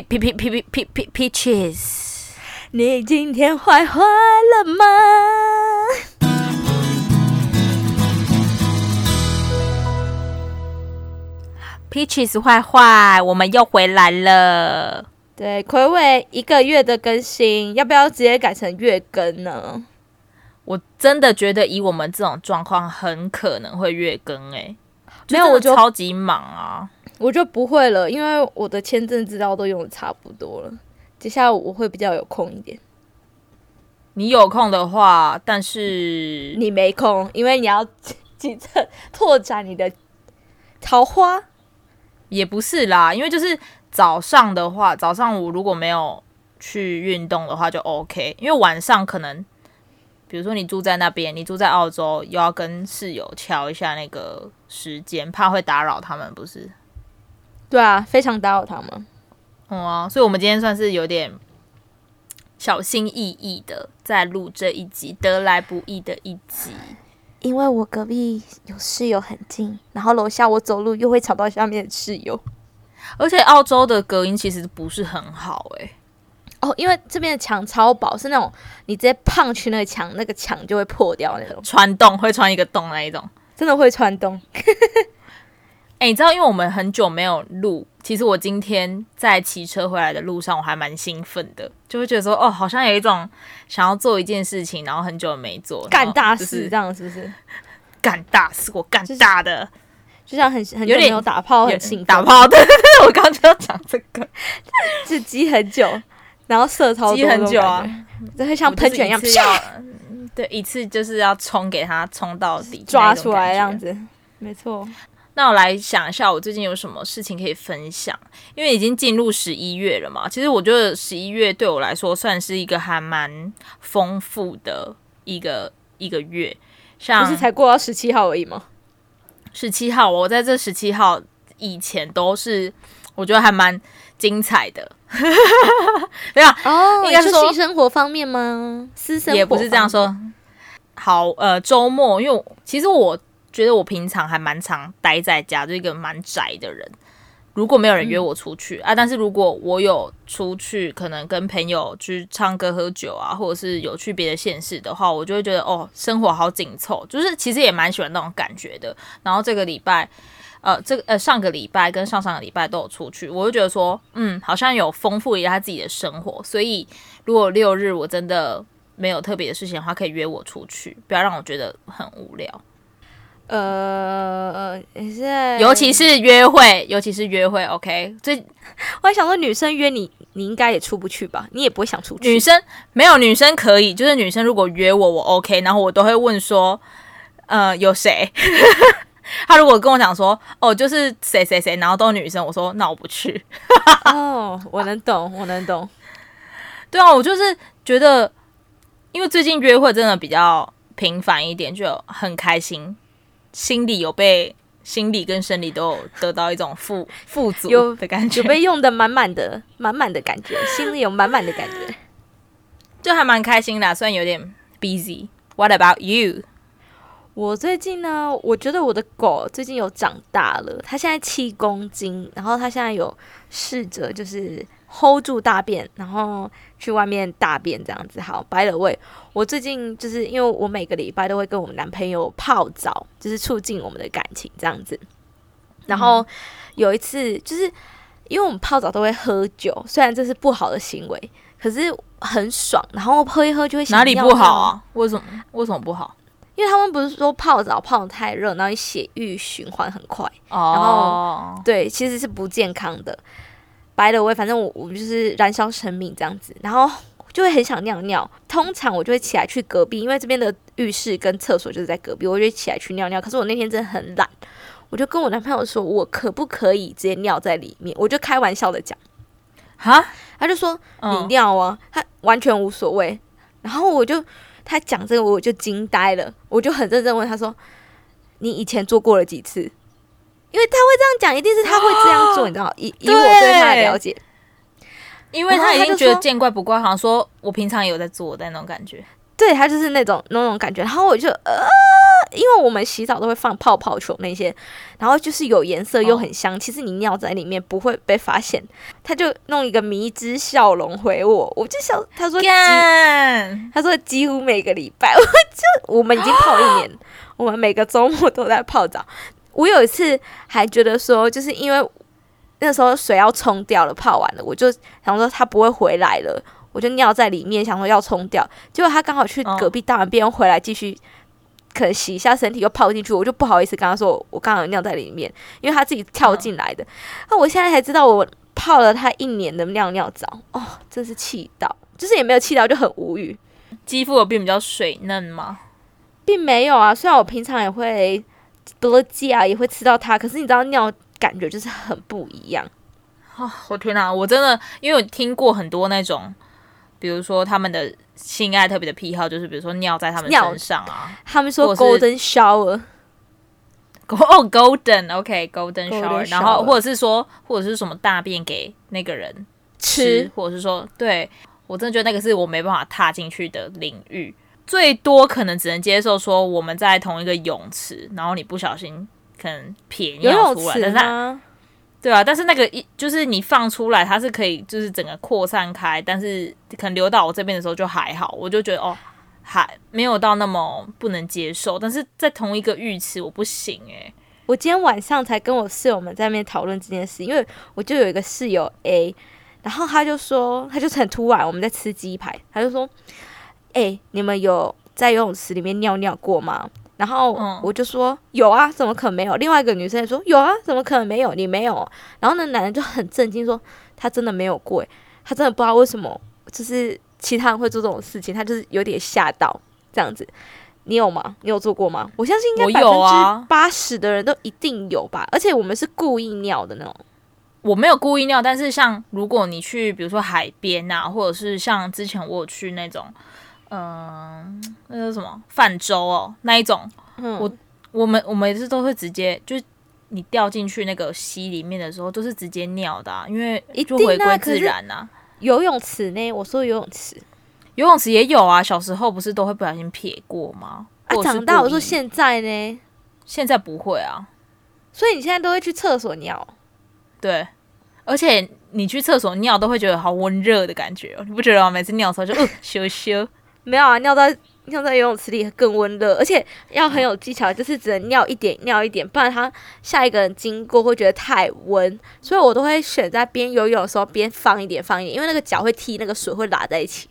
P P P P P P Peaches，你今天坏坏了吗？Peaches 坏坏，我们又回来了。对，睽违一个月的更新，要不要直接改成月更呢？我真的觉得以我们这种状况，很可能会月更诶、欸。没有，我就超级忙啊。我就不会了，因为我的签证资料都用的差不多了。接下来我会比较有空一点。你有空的话，但是你没空，因为你要急着拓展你的桃花。也不是啦，因为就是早上的话，早上我如果没有去运动的话就 OK，因为晚上可能，比如说你住在那边，你住在澳洲，又要跟室友敲一下那个时间，怕会打扰他们，不是？对啊，非常打扰他们。嗯啊，所以我们今天算是有点小心翼翼的在录这一集，得来不易的一集。因为我隔壁有室友很近，然后楼下我走路又会吵到下面的室友，而且澳洲的隔音其实不是很好诶、欸。哦，因为这边的墙超薄，是那种你直接 punch 那个墙，那个墙就会破掉那种，穿洞会穿一个洞那一种，真的会穿洞。哎、欸，你知道，因为我们很久没有录，其实我今天在骑车回来的路上，我还蛮兴奋的，就会觉得说，哦，好像有一种想要做一件事情，然后很久没做，干大事这样是不是？干大事，我干大的，就是、就像很很久没有打炮，很兴奋，打炮的。我刚刚就要讲这个，是积很久，然后射超多很久啊，就会像喷泉一样，一要对，一次就是要冲给他冲到底，抓出来这样子，没错。那我来想一下，我最近有什么事情可以分享？因为已经进入十一月了嘛，其实我觉得十一月对我来说算是一个还蛮丰富的一个一个月。像不是才过到十七号而已吗？十七号，我在这十七号以前都是我觉得还蛮精彩的。没有，哦，应该是性生活方面吗？私生活也不是这样说。好，呃，周末，因为其实我。觉得我平常还蛮常待在家，就一个蛮宅的人。如果没有人约我出去、啊，但是如果我有出去，可能跟朋友去唱歌喝酒啊，或者是有去别的县市的话，我就会觉得哦，生活好紧凑，就是其实也蛮喜欢那种感觉的。然后这个礼拜，呃，这个呃上个礼拜跟上上个礼拜都有出去，我就觉得说，嗯，好像有丰富一下自己的生活。所以如果六日我真的没有特别的事情的话，可以约我出去，不要让我觉得很无聊。呃，也是，尤其是约会，尤其是约会，OK。这 我还想说，女生约你，你应该也出不去吧？你也不会想出去。女生没有，女生可以，就是女生如果约我，我 OK，然后我都会问说，呃，有谁？他如果跟我讲说，哦，就是谁谁谁，然后都是女生，我说那我不去。哦，我能懂，我能懂。对啊，我就是觉得，因为最近约会真的比较频繁一点，就很开心。心理有被心理跟生理都有得到一种富 富足的感觉，有被用的满满的满满的感觉，心里有满满的感觉，就还蛮开心的，虽然有点 busy。What about you？我最近呢，我觉得我的狗最近有长大了，它现在七公斤，然后它现在有试着就是。Hold 住大便，然后去外面大便这样子。好，by the way，我最近就是因为我每个礼拜都会跟我们男朋友泡澡，就是促进我们的感情这样子。然后有一次，就是因为我们泡澡都会喝酒，虽然这是不好的行为，可是很爽。然后喝一喝就会。哪里不好啊？为什么？为什么不好？因为他们不是说泡澡泡的太热，然后你血液循环很快。哦。然后对，其实是不健康的。白的我，反正我我就是燃烧生命这样子，然后就会很想尿尿。通常我就会起来去隔壁，因为这边的浴室跟厕所就是在隔壁，我就会起来去尿尿。可是我那天真的很懒，我就跟我男朋友说，我可不可以直接尿在里面？我就开玩笑的讲，哈，他就说你尿啊，他完全无所谓。然后我就他讲这个，我就惊呆了，我就很认真问他说，你以前做过了几次？因为他会这样讲，一定是他会这样做，哦、你知道？以以我对他的了解，因为他已经觉得见怪不怪，好像说我平常也有在做的那种感觉。对，他就是那种那种感觉。然后我就呃，因为我们洗澡都会放泡泡球那些，然后就是有颜色又很香。哦、其实你尿在里面不会被发现。他就弄一个迷之笑容回我，我就想他说干他说几乎每个礼拜，我就我们已经泡一年，我们每个周末都在泡澡。我有一次还觉得说，就是因为那时候水要冲掉了，泡完了，我就想说他不会回来了，我就尿在里面，想说要冲掉，结果他刚好去隔壁大完便回来继续。可能洗一下身体又泡进去，我就不好意思跟他说我刚刚有尿在里面，因为他自己跳进来的。那、嗯、我现在才知道我泡了他一年的尿尿澡，哦，真是气到，就是也没有气到，就很无语。肌肤有变比较水嫩吗？并没有啊，虽然我平常也会得了疥啊，也会吃到它，可是你知道尿感觉就是很不一样。哦，我天哪，我真的因为我听过很多那种，比如说他们的。性爱特别的癖好就是，比如说尿在他们身上啊。他们说 golden shower，哦 golden，OK，golden shower，然后或者是说，或者是什么大便给那个人吃，吃或者是说，对，我真的觉得那个是我没办法踏进去的领域。最多可能只能接受说我们在同一个泳池，然后你不小心可能撇尿出来，但是。对啊，但是那个一就是你放出来，它是可以就是整个扩散开，但是可能流到我这边的时候就还好，我就觉得哦，还没有到那么不能接受。但是在同一个浴池我不行诶、欸。我今天晚上才跟我室友们在那边讨论这件事，因为我就有一个室友 A，然后他就说，他就是很突然，我们在吃鸡排，他就说，哎、欸，你们有在游泳池里面尿尿过吗？然后我就说、嗯、有啊，怎么可能没有？另外一个女生也说有啊，怎么可能没有？你没有？然后那男人就很震惊说他真的没有过，他真的不知道为什么，就是其他人会做这种事情，他就是有点吓到这样子。你有吗？你有做过吗？我相信应该百分之八十的人都一定有吧。而且我们是故意尿的那种，我没有故意尿，但是像如果你去比如说海边啊，或者是像之前我有去那种。嗯、呃，那个什么泛舟哦，那一种，嗯、我我们我们也是都会直接，就是你掉进去那个溪里面的时候，都是直接尿的、啊，因为就回归自然呐、啊。游泳池呢？我说游泳池，游泳池也有啊。小时候不是都会不小心撇过吗？啊，长大我说现在呢？现在不会啊。所以你现在都会去厕所尿？对，而且你去厕所尿都会觉得好温热的感觉哦，你不觉得吗？每次尿的时候就呃羞羞。没有啊，尿在尿在游泳池里更温热，而且要很有技巧，就是只能尿一点尿一点，不然他下一个人经过会觉得太温，所以我都会选在边游泳的时候边放一点放一点，因为那个脚会踢那个水会拉在一起。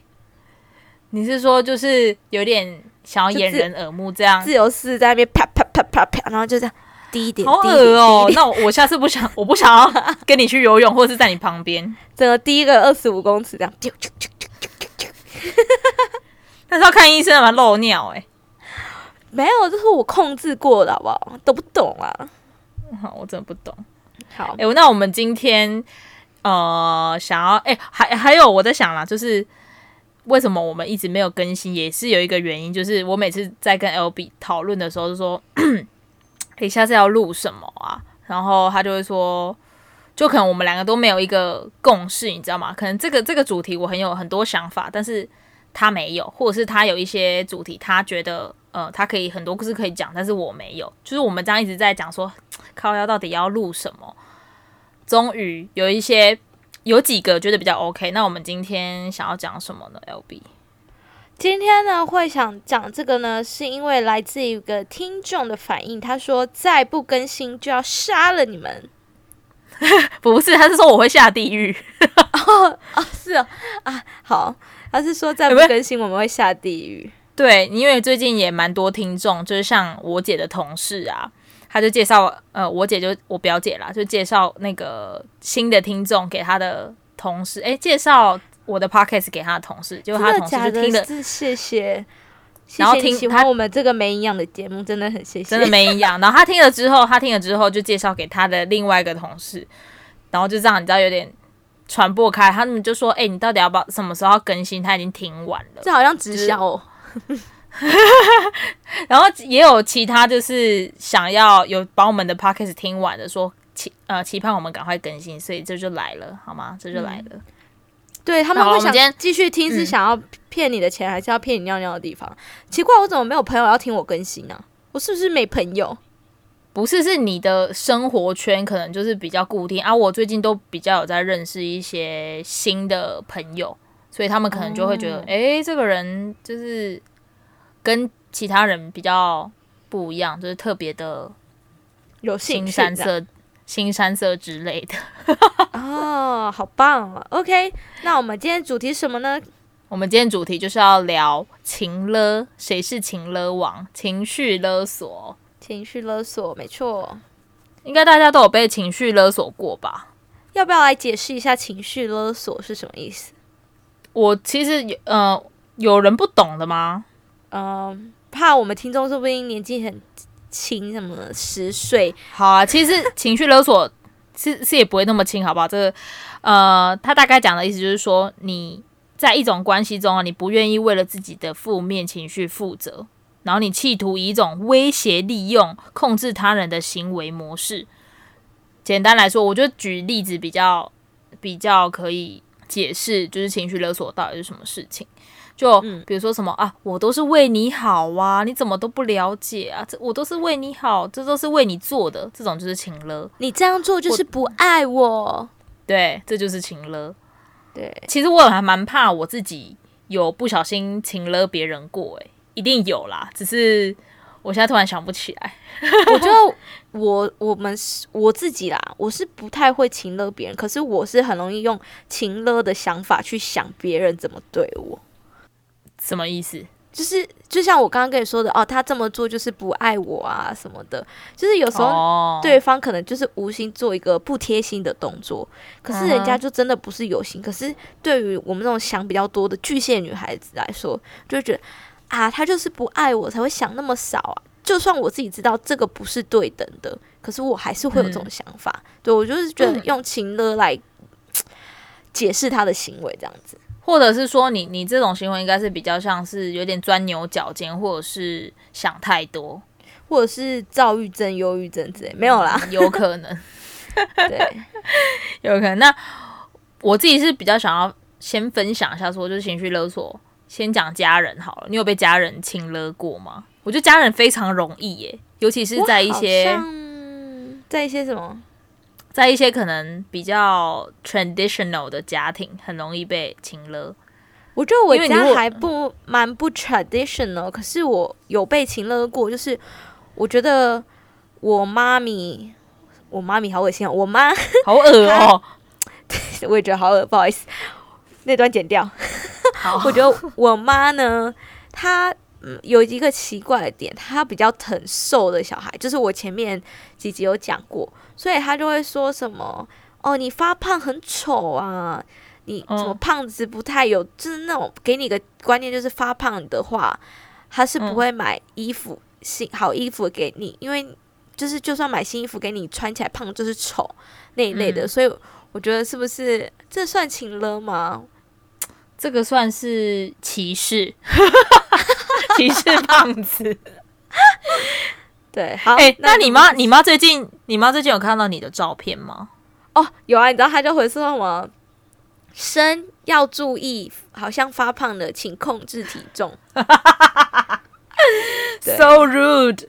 你是说就是有点想要掩人耳目这样？自由式在那边啪啪啪啪啪，然后就这样滴一点，好恶哦！那我下次不想，我不想要跟你去游泳，或者是在你旁边，整个滴一个二十五公尺这样，但是要看医生，嘛，漏尿哎、欸，没有，这是我控制过的，好不好？都不懂啊，好，我真的不懂。好，哎、欸，那我们今天呃，想要哎、欸，还还有我在想啦，就是为什么我们一直没有更新，也是有一个原因，就是我每次在跟 LB 讨论的时候，就说，哎、欸，下次要录什么啊？然后他就会说，就可能我们两个都没有一个共识，你知道吗？可能这个这个主题我很有很多想法，但是。他没有，或者是他有一些主题，他觉得呃，他可以很多故事可以讲，但是我没有。就是我们这样一直在讲说，靠腰到底要录什么？终于有一些有几个觉得比较 OK。那我们今天想要讲什么呢？LB，今天呢会想讲这个呢，是因为来自一个听众的反应，他说再不更新就要杀了你们。不是，他是说我会下地狱。哦哦，是哦啊，好。他是说再不更新我们会下地狱。对，因为最近也蛮多听众，就是像我姐的同事啊，他就介绍呃，我姐就我表姐啦，就介绍那个新的听众给他的同事，哎，介绍我的 podcast 给他的同事，就他的同事就听了，谢谢，然后听喜欢我们这个没营养的节目，真的很谢谢，真的没营养。然后他听了之后，他听了之后就介绍给他的另外一个同事，然后就这样，你知道有点。传播开，他们就说：“哎、欸，你到底要不要什么时候要更新？他已经听完了。”这好像直销哦。然后也有其他就是想要有把我们的 podcast 听完的，说期呃期盼我们赶快更新，所以这就来了，好吗？这就来了。嗯、对他们会想继续听，是想要骗你的钱，还是要骗你尿尿的地方？嗯、奇怪，我怎么没有朋友要听我更新呢、啊？我是不是没朋友？不是，是你的生活圈可能就是比较固定啊。我最近都比较有在认识一些新的朋友，所以他们可能就会觉得，哎、嗯欸，这个人就是跟其他人比较不一样，就是特别的有新山色、新山色之类的。哦，好棒啊！OK，那我们今天主题什么呢？我们今天主题就是要聊情勒，谁是情勒王？情绪勒索。情绪勒索，没错，应该大家都有被情绪勒索过吧？要不要来解释一下情绪勒索是什么意思？我其实有呃，有人不懂的吗？嗯、呃，怕我们听众说不定年纪很轻，什么十岁。好啊，其实情绪勒索 是是也不会那么轻，好不好？这个呃，他大概讲的意思就是说，你在一种关系中啊，你不愿意为了自己的负面情绪负责。然后你企图以一种威胁、利用、控制他人的行为模式。简单来说，我就举例子比较比较可以解释，就是情绪勒索到底是什么事情。就比如说什么啊，我都是为你好啊，你怎么都不了解啊？这我都是为你好，这都是为你做的，这种就是情勒。你这样做就是不爱我。对，这就是情勒。对，其实我还蛮怕我自己有不小心情勒别人过，诶。一定有啦，只是我现在突然想不起来。我觉得我我们是我自己啦，我是不太会情勒别人，可是我是很容易用情勒的想法去想别人怎么对我。什么意思？就是就像我刚刚跟你说的哦，他这么做就是不爱我啊什么的。就是有时候对方可能就是无心做一个不贴心的动作，可是人家就真的不是有心。可是对于我们这种想比较多的巨蟹女孩子来说，就觉得。啊，他就是不爱我才会想那么少啊！就算我自己知道这个不是对等的，可是我还是会有这种想法。嗯、对，我就是觉得用情勒来解释他的行为，这样子，或者是说你你这种行为应该是比较像是有点钻牛角尖，或者是想太多，或者是躁郁症、忧郁症之类，没有啦，有可能，对，有可能。那我自己是比较想要先分享一下，说就是情绪勒索。先讲家人好了，你有被家人亲勒过吗？我觉得家人非常容易耶，尤其是在一些在一些什么，在一些可能比较 traditional 的家庭，很容易被亲勒。我觉得我家还不蛮不 traditional，可是我有被情勒过，就是我觉得我妈咪，我妈咪好恶心哦，我妈好恶哦，我也觉得好恶，不好意思，那段剪掉。我觉得我妈呢，她嗯有一个奇怪的点，她比较疼瘦的小孩，就是我前面几集有讲过，所以她就会说什么哦，你发胖很丑啊，你什么胖子不太有，就是那种给你个观念，就是发胖的话，她是不会买衣服新好衣服给你，因为就是就算买新衣服给你穿起来胖就是丑那一类的，所以我觉得是不是这算情了吗？这个算是歧视，歧视胖子。对，好。哎、欸，那你妈，你妈最近，你妈最近有看到你的照片吗？哦，有啊。你知道她就回说什么？生要注意，好像发胖了，请控制体重。So rude！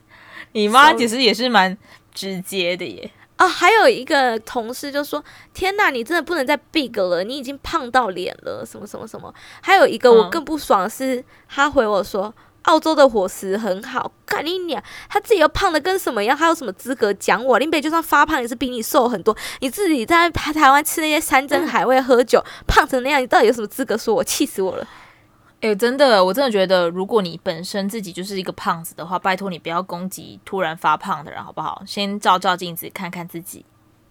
你妈其实也是蛮直接的耶。啊、哦，还有一个同事就说：“天呐，你真的不能再 big 了，你已经胖到脸了，什么什么什么。”还有一个我更不爽的是，嗯、他回我说：“澳洲的伙食很好，干你娘！他自己又胖的跟什么一样，他有什么资格讲我？林北就算发胖也是比你瘦很多，你自己在台台湾吃那些山珍海味，喝酒、嗯、胖成那样，你到底有什么资格说我？气死我了！”哎、欸，真的，我真的觉得，如果你本身自己就是一个胖子的话，拜托你不要攻击突然发胖的人，好不好？先照照镜子，看看自己，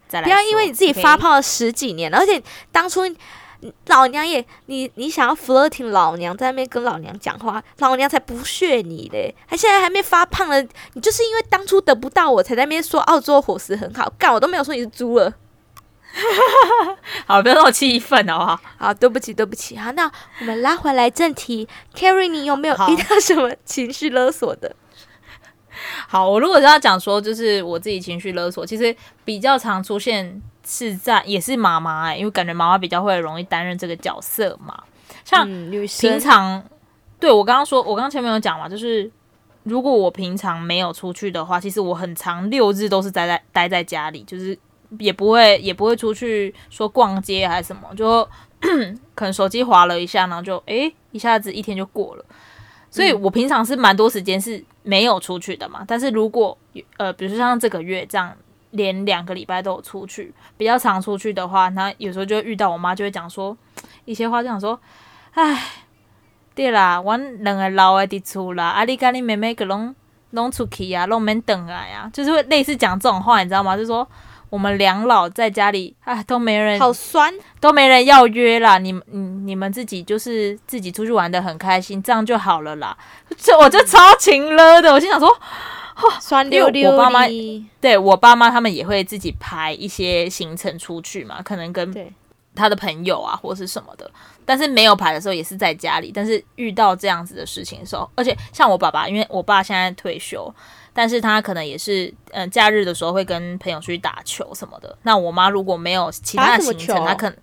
再来。不要因为你自己发胖了十几年?而且当初老娘也，你你想要 flirting 老娘，在那边跟老娘讲话，老娘才不屑你嘞！还现在还没发胖了，你就是因为当初得不到我才在那边说澳洲伙食很好，干我都没有说你是猪了。好，不要让我气愤，好不好？好，对不起，对不起。好，那我们拉回来正题，Carry，你有没有遇到什么情绪勒索的？好，我如果要讲说，就是我自己情绪勒索，其实比较常出现是在也是妈妈哎，因为感觉妈妈比较会容易担任这个角色嘛。像平常，嗯、对我刚刚说，我刚刚前面有讲嘛，就是如果我平常没有出去的话，其实我很常六日都是待在待在家里，就是也不会也不会出去说逛街还是什么，就 可能手机滑了一下，然后就诶、欸、一下子一天就过了。所以我平常是蛮多时间是没有出去的嘛。但是如果呃，比如说像这个月这样，连两个礼拜都有出去，比较常出去的话，那有时候就会遇到我妈就会讲说一些话，就想说，唉。对啦，阮两个老的伫厝啦，啊，你跟你妹妹个拢拢出去啊，拢免等来啊，就是会类似讲这种话，你知道吗？就是说我们两老在家里啊，都没人，好酸，都没人要约啦，你你你们自己就是自己出去玩的很开心，这样就好了啦。这我就超情了的，我心想说，酸溜溜。我爸妈对我爸妈他们也会自己排一些行程出去嘛，可能跟他的朋友啊，或是什么的。但是没有排的时候也是在家里，但是遇到这样子的事情的时候，而且像我爸爸，因为我爸现在退休，但是他可能也是，嗯、呃，假日的时候会跟朋友出去打球什么的。那我妈如果没有其他的行程，她可能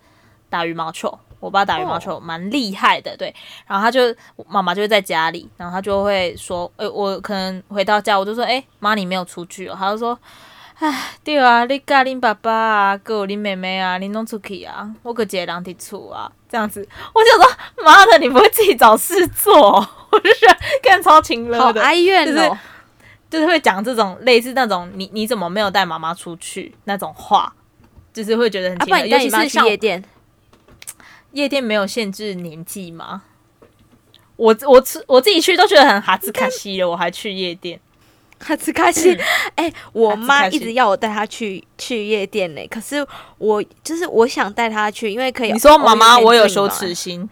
打羽毛球。我爸打羽毛球蛮厉害的，对。然后他就妈妈就会在家里，然后他就会说，诶、欸，我可能回到家，我就说，诶、欸，妈，你没有出去哦。他就说。唉，对啊，你跟恁爸爸啊，还有恁妹妹啊，恁拢出去啊，我个一个人伫厝啊，这样子，我就说，妈的，你不会自己找事做？我就觉得干超勤劳的，好哀怨哦，就是，就是会讲这种类似那种你你怎么没有带妈妈出去那种话，就是会觉得很奇怪，啊、尤其是像夜店，夜店没有限制年纪吗？我我我自己去都觉得很哈兹卡西了，我还去夜店。哈兹卡西，哎、欸，我妈一直要我带她去去夜店呢。可是我就是我想带她去，因为可以。你说妈妈，我有羞耻心。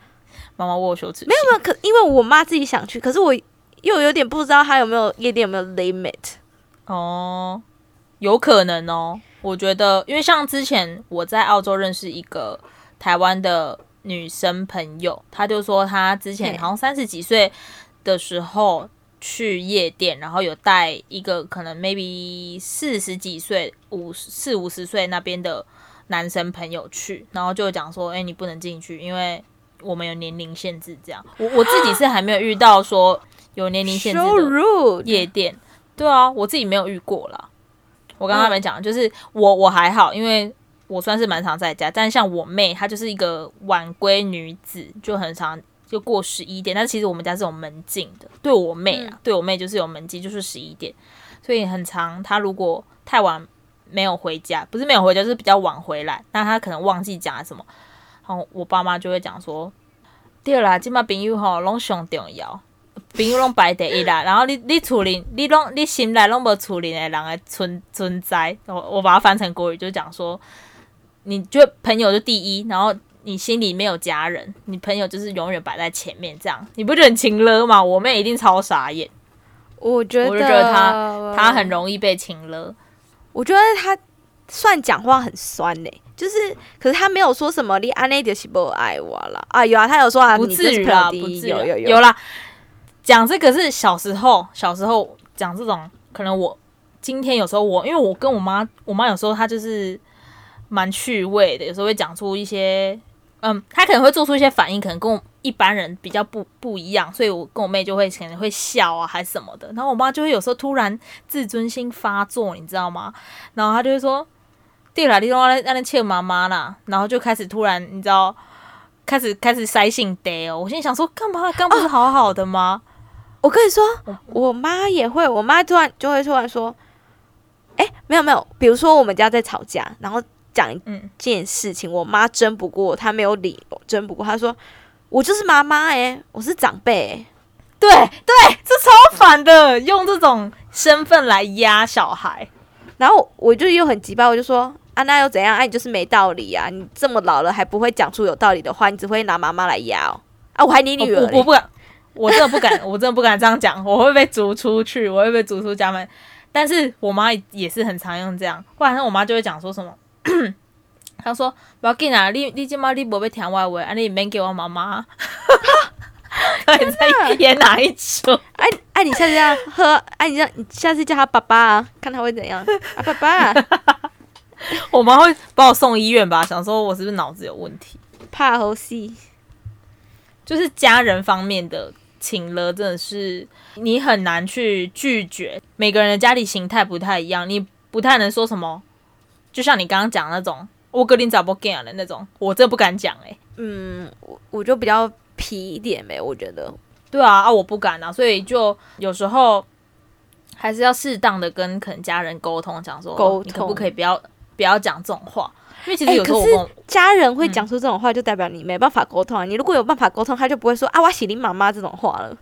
妈妈，我有羞耻心。没有没有，可因为我妈自己想去，可是我又有点不知道他有没有夜店有没有 limit。哦，有可能哦。我觉得，因为像之前我在澳洲认识一个台湾的女生朋友，她就说她之前好像三十几岁的时候。去夜店，然后有带一个可能 maybe 四十几岁、五四五十岁那边的男生朋友去，然后就讲说：“哎、欸，你不能进去，因为我们有年龄限制。”这样，我我自己是还没有遇到说有年龄限制的夜店。对啊，我自己没有遇过啦。我跟他们讲，就是我我还好，因为我算是蛮常在家，但像我妹，她就是一个晚归女子，就很常。就过十一点，但是其实我们家是有门禁的。对我妹啊，嗯、对我妹就是有门禁，就是十一点，所以很常。她如果太晚没有回家，不是没有回家，就是比较晚回来，那她可能忘记讲了什么，然后我爸妈就会讲说：“对啦，今嘛朋友吼拢上重要，朋友拢排第一啦。然后你你处理你拢你心内拢无处理的人的存存在，我我把它翻成国语就讲说，你就朋友就第一，然后。”你心里没有家人，你朋友就是永远摆在前面，这样你不觉得很情勒吗？我妹一定超傻眼。我觉得，我就觉得她她很容易被情勒。我觉得她算讲话很酸呢、欸，就是，可是她没有说什么你安内就是不爱我了啊。有啊，她有说啊，不至于啦，不至于，有有有，有啦。讲这个是小时候，小时候讲这种，可能我今天有时候我，因为我跟我妈，我妈有时候她就是蛮趣味的，有时候会讲出一些。嗯，她可能会做出一些反应，可能跟我一般人比较不不一样，所以我跟我妹就会可能会笑啊，还是什么的。然后我妈就会有时候突然自尊心发作，你知道吗？然后她就会说：“对啦，你让我让那欠妈妈啦。”然后就开始突然，你知道，开始开始塞性得哦。我心里想说，干嘛？刚不是好好的吗？我跟你说，我妈也会，我妈突然就会突然说：“哎、欸，没有没有，比如说我们家在吵架，然后。”讲一件事情，嗯、我妈争不过，她没有理由争不过。她说：“我就是妈妈哎，我是长辈、欸。”对对，这超烦的，用这种身份来压小孩。然后我就又很急吧，我就说：“啊，那又怎样？哎、啊，你就是没道理啊！你这么老了还不会讲出有道理的话，你只会拿妈妈来压哦。啊，我还你女儿、哦，我不敢，我真的不敢，我真的不敢这样讲，我会被逐出去，我会被逐出家门。但是我妈也是很常用这样，不然我妈就会讲说什么。”她说：“不要紧啊，你你今麦你无要听我话，啊你免给我妈妈。”你在演哪一出？哎哎，你下次要喝，哎你叫你下次叫他爸爸啊，看他会怎样啊？爸爸，我妈会把我送医院吧？想说我是不是脑子有问题？怕猴戏，就是家人方面的情勒真的是你很难去拒绝，每个人的家里形态不太一样，你不太能说什么。就像你刚刚讲那种，我格林找不 get 的那种，我这不敢讲哎、欸。嗯，我我就比较皮一点呗，我觉得。对啊，啊，我不敢啊，所以就有时候还是要适当的跟可能家人沟通，讲说沟通，你可不可以不要不要讲这种话？因为其实有时候家人会讲出这种话，就代表你没办法沟通啊。嗯、你如果有办法沟通，他就不会说啊，我喜你妈妈这种话了。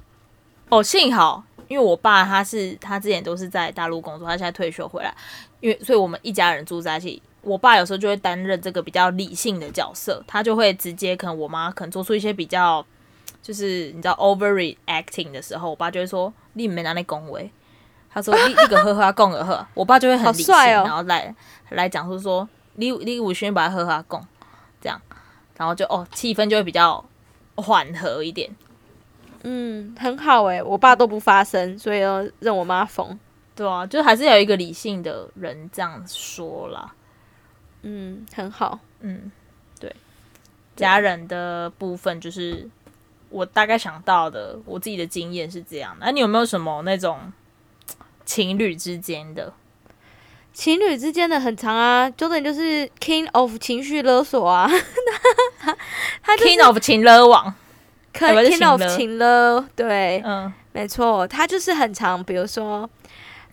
哦，幸好，因为我爸他是他之前都是在大陆工作，他现在退休回来，因为所以我们一家人住在一起。我爸有时候就会担任这个比较理性的角色，他就会直接可能我妈可能做出一些比较，就是你知道 overreacting 的时候，我爸就会说你没拿那恭维，他说你你个呵呵共个呵，我爸就会很理性，哦、然后来来讲述说你你我先把他呵呵讲，这样，然后就哦气氛就会比较缓和一点，嗯，很好诶，我爸都不发声，所以要让我妈疯，对啊，就还是有一个理性的人这样说啦。嗯，很好。嗯，对，家人的部分就是我大概想到的，我自己的经验是这样。那、啊、你有没有什么那种情侣之间的？情侣之间的很长啊，Jordan 就是 King of 情绪勒索啊，他、就是、King of 情勒网，可 King of 情勒，对，嗯，没错，他就是很长，比如说。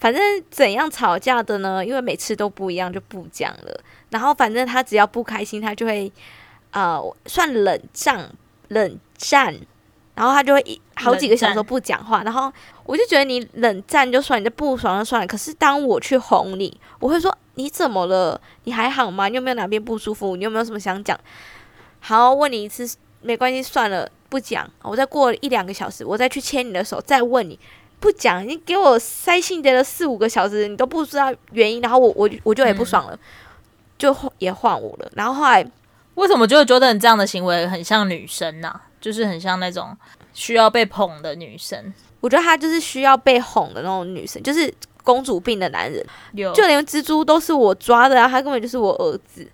反正怎样吵架的呢？因为每次都不一样，就不讲了。然后反正他只要不开心，他就会呃算冷战，冷战。然后他就会一好几个小时不讲话。然后我就觉得你冷战就算，你就不爽就算了。可是当我去哄你，我会说你怎么了？你还好吗？你有没有哪边不舒服？你有没有什么想讲？好，问你一次没关系，算了，不讲。我再过一两个小时，我再去牵你的手，再问你。不讲，你给我塞信叠了四五个小时，你都不知道原因，然后我我我就也不爽了，嗯、就也换我了。然后后来为什么就会觉得你这样的行为很像女生呢、啊？就是很像那种需要被捧的女生。我觉得她就是需要被哄的那种女生，就是公主病的男人。有就连蜘蛛都是我抓的啊，他根本就是我儿子。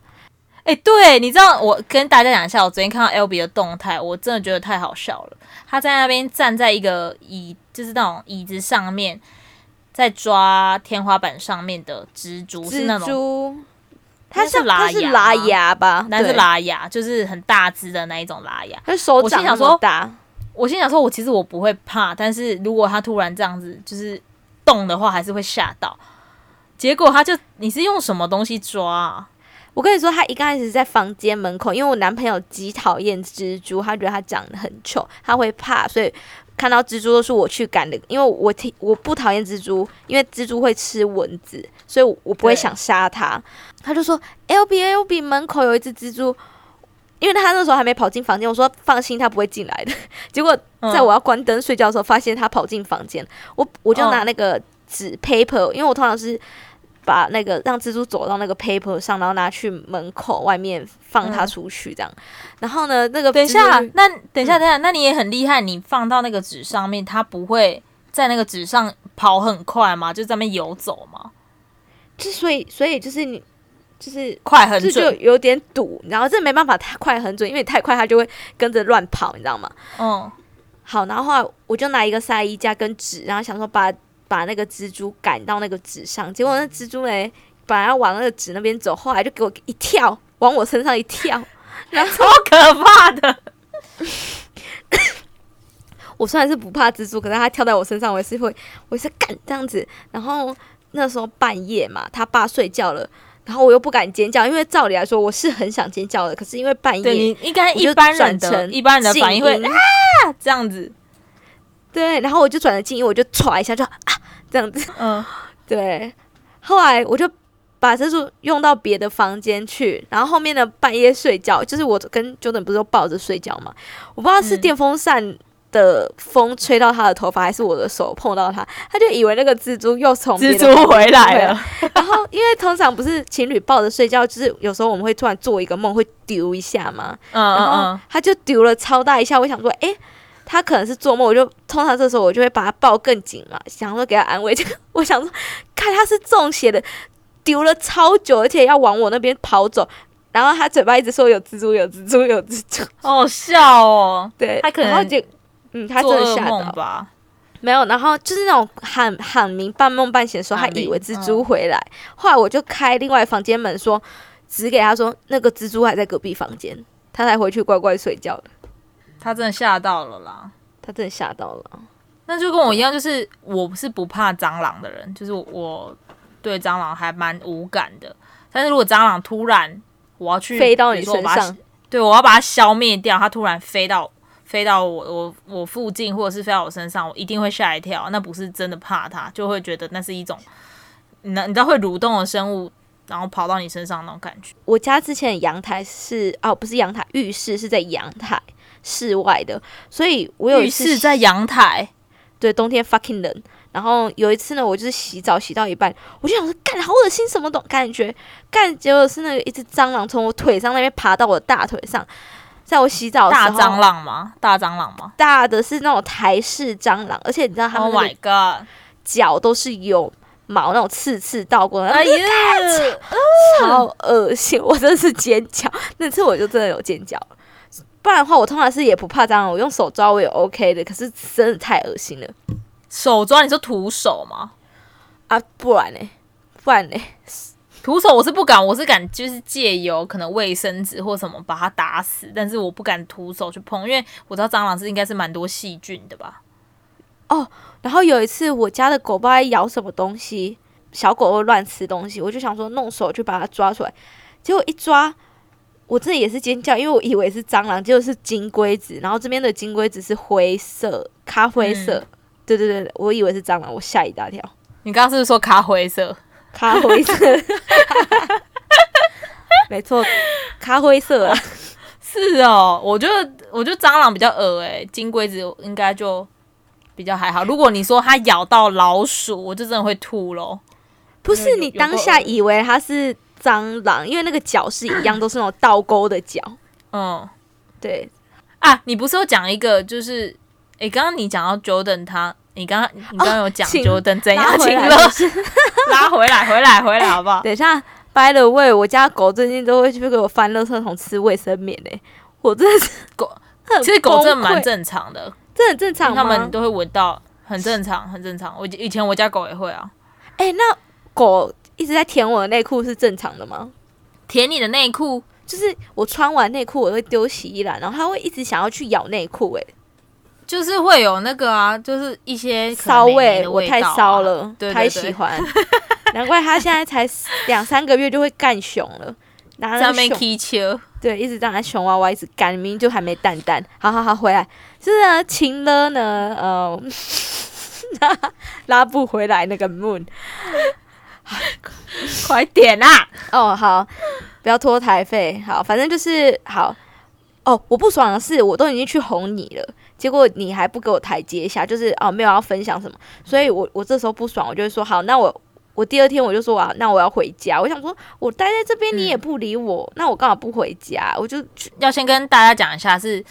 哎、欸，对，你知道我跟大家讲一下，我昨天看到 Albee 的动态，我真的觉得太好笑了。他在那边站在一个椅，就是那种椅子上面，在抓天花板上面的蜘蛛，蜘蛛是那种，它是拉牙，是拉牙吧？那是拉牙，就是很大只的那一种拉牙。他手掌那么大，我心想说，我其实我不会怕，但是如果他突然这样子就是动的话，还是会吓到。结果他就，你是用什么东西抓啊？我跟你说，他一开始在房间门口，因为我男朋友极讨厌蜘蛛，他觉得他长得很丑，他会怕，所以看到蜘蛛都是我去赶的。因为我挺我不讨厌蜘蛛，因为蜘蛛会吃蚊子，所以我不会想杀它。他就说：“Albee Albee，门口有一只蜘蛛。”因为他那时候还没跑进房间，我说放心，他不会进来的。结果在我要关灯睡觉的时候，发现他跑进房间，我我就拿那个纸 paper，因为我通常是。把那个让蜘蛛走到那个 paper 上，然后拿去门口外面放它出去，这样。嗯、然后呢，那个等一下，那等一下，等一下，那你也很厉害，你放到那个纸上面，它不会在那个纸上跑很快吗？就在那边游走吗？就所以，所以就是你就是快很准，就有点堵。然后这没办法太快很准，因为太快它就会跟着乱跑，你知道吗？嗯。好，然后后来我就拿一个晒衣架跟纸，然后想说把。把那个蜘蛛赶到那个纸上，结果那蜘蛛呢，本来要往那个纸那边走，后来就给我一跳，往我身上一跳，然后超可怕的。我虽然是不怕蜘蛛，可是它跳在我身上，我也是会，我也是干这样子。然后那时候半夜嘛，他爸睡觉了，然后我又不敢尖叫，因为照理来说我是很想尖叫的，可是因为半夜，你应该一般人的一般人的反应会啊这样子。对，然后我就转了静音，我就唰一下就啊这样子，嗯，对。后来我就把蜘蛛用到别的房间去，然后后面的半夜睡觉，就是我跟 Jordan 不是都抱着睡觉嘛？我不知道是电风扇的风吹到他的头发，还是我的手碰到他，他就以为那个蜘蛛又从蜘蛛回来了。然后因为通常不是情侣抱着睡觉，就是有时候我们会突然做一个梦，会丢一下嘛。嗯，然后他就丢了超大一下，我想说，哎。他可能是做梦，我就通常这时候我就会把他抱更紧嘛，想说给他安慰。就我想说，看他是中邪的，丢了超久，而且要往我那边跑走。然后他嘴巴一直说有蜘蛛，有蜘蛛，有蜘蛛，好好笑哦。对，他可能就嗯，他真的吓到吧？没有，然后就是那种喊喊鸣、半梦半醒的时候，他以为蜘蛛回来。嗯、后来我就开另外房间门说，指给他说那个蜘蛛还在隔壁房间，他才回去乖乖睡觉的。他真的吓到了啦！他真的吓到了。那就跟我一样，就是我是不怕蟑螂的人，就是我对蟑螂还蛮无感的。但是如果蟑螂突然我要去飞到你身上，对，我要把它消灭掉，它突然飞到。飞到我我我附近，或者是飞到我身上，我一定会吓一跳。那不是真的怕它，就会觉得那是一种，那你知道会蠕动的生物，然后跑到你身上那种感觉。我家之前的阳台是哦，不是阳台，浴室是在阳台室外的，所以我有一次浴室在阳台，对，冬天 fucking 冷。然后有一次呢，我就是洗澡洗到一半，我就想说，干，好恶心，什么东感觉，干，结果是那个一只蟑螂从我腿上那边爬到我的大腿上。在我洗澡的时候，大蟑螂吗？大蟑螂吗？大的是那种台式蟑螂，而且你知道它们的脚都是有毛，那种刺刺倒过来，哎呀，超恶心！我真的是尖叫，那次我就真的有尖叫。不然的话，我通常是也不怕蟑螂，我用手抓我也 OK 的。可是真的太恶心了，手抓你说徒手吗？啊，不然呢？不然呢？徒手我是不敢，我是敢就是借由可能卫生纸或什么把它打死，但是我不敢徒手去碰，因为我知道蟑螂是应该是蛮多细菌的吧。哦，然后有一次我家的狗不知道咬什么东西，小狗会乱吃东西，我就想说弄手去把它抓出来，结果一抓，我这里也是尖叫，因为我以为是蟑螂，结果是金龟子，然后这边的金龟子是灰色、咖啡色，嗯、对对对，我以为是蟑螂，我吓一大跳。你刚刚是不是说咖啡色？咖啡色，没错，咖啡色啊，是哦。我觉得，我觉得蟑螂比较恶诶，金龟子应该就比较还好。如果你说它咬到老鼠，我就真的会吐咯。不是你当下以为它是蟑螂，因为那个脚是一样，都是那种倒钩的脚。嗯，对啊，你不是有讲一个，就是诶，刚刚你讲到 Jordan 他。你刚刚你刚刚有讲就等怎样请了，拉回来回来回来好不好？等一下，by the way，我家狗最近都会去给我翻垃圾桶吃卫生棉嘞，我真的是狗，其实狗真的蛮正常的，这很正常，他们都会闻到，很正常很正常。我以前我家狗也会啊。哎，那狗一直在舔我的内裤是正常的吗？舔你的内裤，就是我穿完内裤我会丢洗衣篮，然后它会一直想要去咬内裤，哎。就是会有那个啊，就是一些骚味，啊、我太骚了，对对对，太喜欢，难怪他现在才两三个月就会干熊了，拿那边踢球，对，一直让他熊娃娃一直干，明明就还没蛋蛋，好好好，回来，是啊，晴了呢，呃，拉不回来那个 moon，快点啊，哦，好，不要拖台费，好，反正就是好，哦，我不爽的是，我都已经去哄你了。结果你还不给我台阶下，就是哦没有要分享什么，所以我我这时候不爽，我就会说好，那我我第二天我就说啊，那我要回家。我想说，我待在这边你也不理我，嗯、那我干嘛不回家？我就要先跟大家讲一下是，是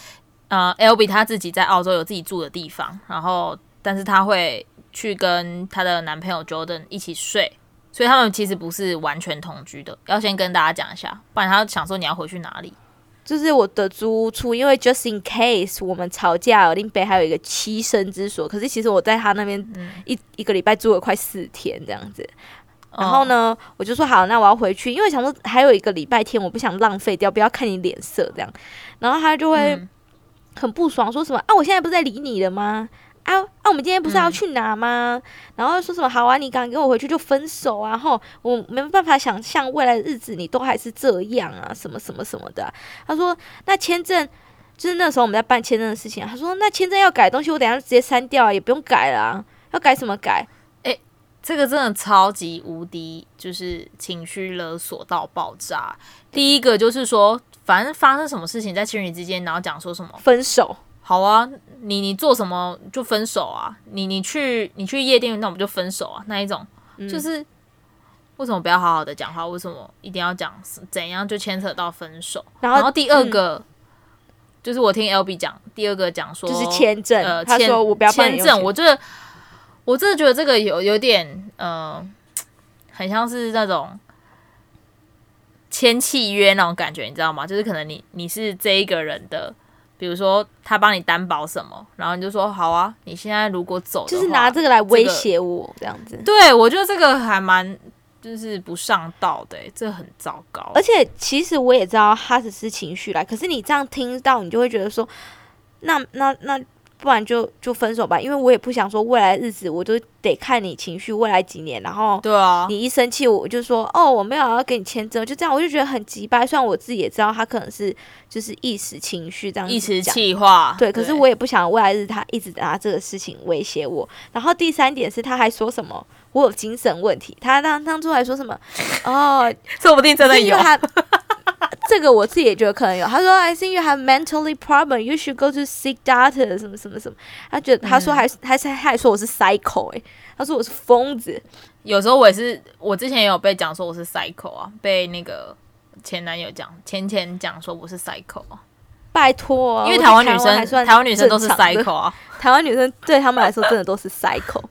呃，Albee 她自己在澳洲有自己住的地方，然后但是她会去跟她的男朋友 Jordan 一起睡，所以他们其实不是完全同居的，要先跟大家讲一下，不然他想说你要回去哪里。就是我的租屋处，因为 just in case 我们吵架，林北还有一个栖身之所。可是其实我在他那边一、嗯、一个礼拜住了快四天这样子。然后呢，哦、我就说好，那我要回去，因为想说还有一个礼拜天，我不想浪费掉，不要看你脸色这样。然后他就会很不爽，说什么啊，我现在不是在理你了吗？啊啊！我们今天不是要去哪吗？嗯、然后说什么好啊？你敢跟我回去就分手啊！后我没办法想象未来的日子你都还是这样啊！什么什么什么的、啊。他说那签证就是那时候我们在办签证的事情、啊。他说那签证要改东西，我等下就直接删掉啊，也不用改了、啊。要改什么改？诶、欸，这个真的超级无敌，就是情绪勒索到爆炸。第一个就是说，反正发生什么事情在情侣之间，然后讲说什么分手。好啊，你你做什么就分手啊？你你去你去夜店，那我们就分手啊？那一种、嗯、就是为什么不要好好的讲话？为什么一定要讲怎样就牵扯到分手？然后，第二个、嗯、就是我听 Albee 讲，第二个讲说就是签证，呃，他说我不要签证，我觉得我真的觉得这个有有点呃，很像是那种签契约那种感觉，你知道吗？就是可能你你是这一个人的。比如说他帮你担保什么，然后你就说好啊，你现在如果走，就是拿这个来威胁我这样子。对，我觉得这个还蛮就是不上道的，这很糟糕。而且其实我也知道他只是情绪来，可是你这样听到，你就会觉得说，那那那。那不然就就分手吧，因为我也不想说未来日子我都得看你情绪，未来几年，然后对啊，你一生气我就说哦，我没有要给你签证，就这样，我就觉得很急掰。虽然我自己也知道他可能是就是一时情绪这样子，一时气话，对，可是我也不想未来日他一直拿这个事情威胁我。然后第三点是他还说什么我有精神问题，他当当初还说什么哦，说不定真的有。这个我自己也觉得可能有。他说：“I think you have mentally problem. You should go to seek doctor。”什么什么什么。他觉得他说还是还是他还说我是 psycho 哎，他说我是疯子。有时候我也是，我之前也有被讲说我是 psycho 啊，被那个前男友讲前前讲说我是 psycho 啊。拜托，因为台湾女生台湾女生都是 psycho 啊，台湾女生对他们来说真的都是 psycho。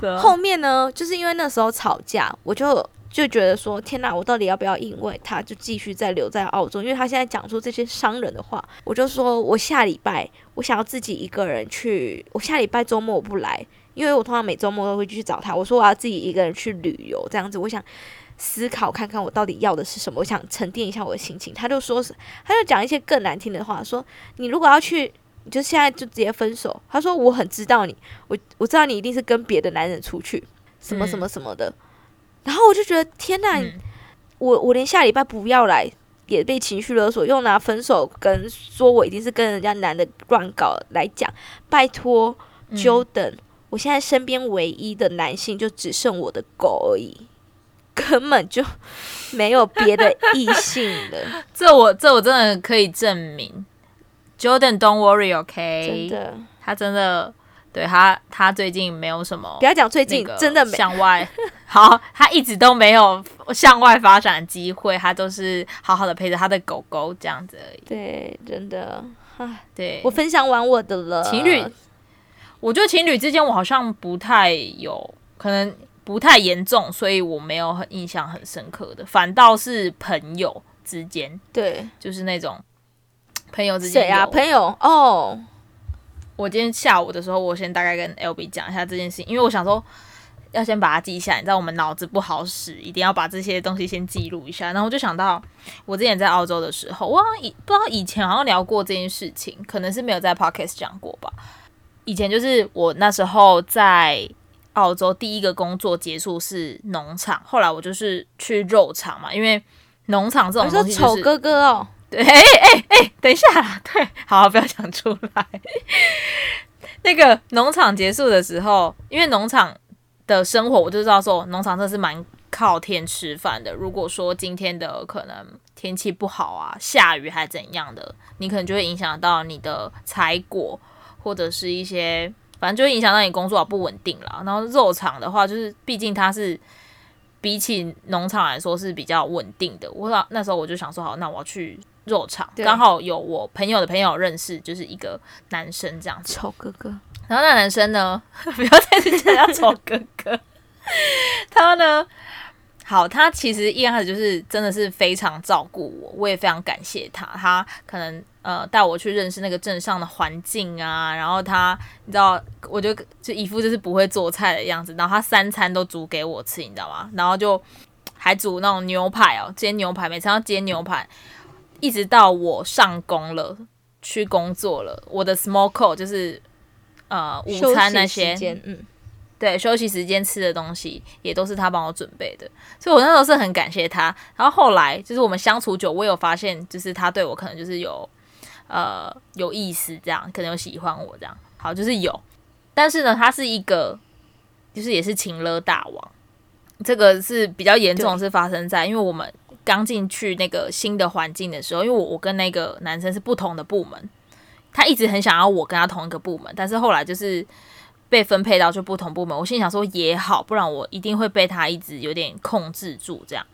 后面呢，就是因为那时候吵架，我就。就觉得说天哪，我到底要不要因为他就继续再留在澳洲？因为他现在讲出这些伤人的话，我就说我下礼拜我想要自己一个人去。我下礼拜周末我不来，因为我通常每周末都会去找他。我说我要自己一个人去旅游，这样子，我想思考看看我到底要的是什么，我想沉淀一下我的心情。他就说是，他就讲一些更难听的话，说你如果要去，你就现在就直接分手。他说我很知道你，我我知道你一定是跟别的男人出去，什么什么什么的。嗯然后我就觉得天呐，嗯、我我连下礼拜不要来也被情绪勒索，又拿分手跟说我一定是跟人家男的乱搞来讲，拜托，Jordan，嗯、我现在身边唯一的男性就只剩我的狗而已，根本就没有别的异性了。这我这我真的可以证明，Jordan，Don't worry，OK，真的，他真的。对他，他最近没有什么。不要讲最近，真的向外。好，他一直都没有向外发展机会，他都是好好的陪着他的狗狗这样子而已。对，真的。唉，对，我分享完我的了。情侣，我觉得情侣之间我好像不太有，可能不太严重，所以我没有很印象很深刻的。反倒是朋友之间，对，就是那种朋友之间。谁啊？朋友哦。我今天下午的时候，我先大概跟 LB 讲一下这件事情，因为我想说要先把它记下来，你知道我们脑子不好使，一定要把这些东西先记录一下。然后我就想到，我之前在澳洲的时候，我好像以不知道以前好像聊过这件事情，可能是没有在 Podcast 讲过吧。以前就是我那时候在澳洲第一个工作结束是农场，后来我就是去肉场嘛，因为农场这种东西就是丑哥哥哦。对，哎哎哎，等一下，对，好，不要讲出来。那个农场结束的时候，因为农场的生活，我就知道说，农场真的是蛮靠天吃饭的。如果说今天的可能天气不好啊，下雨还怎样的，你可能就会影响到你的采果，或者是一些，反正就会影响到你工作不稳定啦。然后肉场的话，就是毕竟它是。比起农场来说是比较稳定的。我那那时候我就想说，好，那我要去肉场，刚好有我朋友的朋友认识，就是一个男生这样子。丑哥哥。然后那男生呢，不要再去叫他丑哥哥。他呢？好，他其实一开始就是真的是非常照顾我，我也非常感谢他。他可能呃带我去认识那个镇上的环境啊，然后他你知道，我就就一副就是不会做菜的样子，然后他三餐都煮给我吃，你知道吗？然后就还煮那种牛排哦，煎牛排，每餐要煎牛排，一直到我上工了，去工作了，我的 small call 就是呃午餐那些，嗯。对，休息时间吃的东西也都是他帮我准备的，所以我那时候是很感谢他。然后后来就是我们相处久，我有发现，就是他对我可能就是有呃有意思，这样可能有喜欢我这样。好，就是有，但是呢，他是一个就是也是情勒大王，这个是比较严重，是发生在因为我们刚进去那个新的环境的时候，因为我我跟那个男生是不同的部门，他一直很想要我跟他同一个部门，但是后来就是。被分配到就不同部门，我心里想说也好，不然我一定会被他一直有点控制住这样。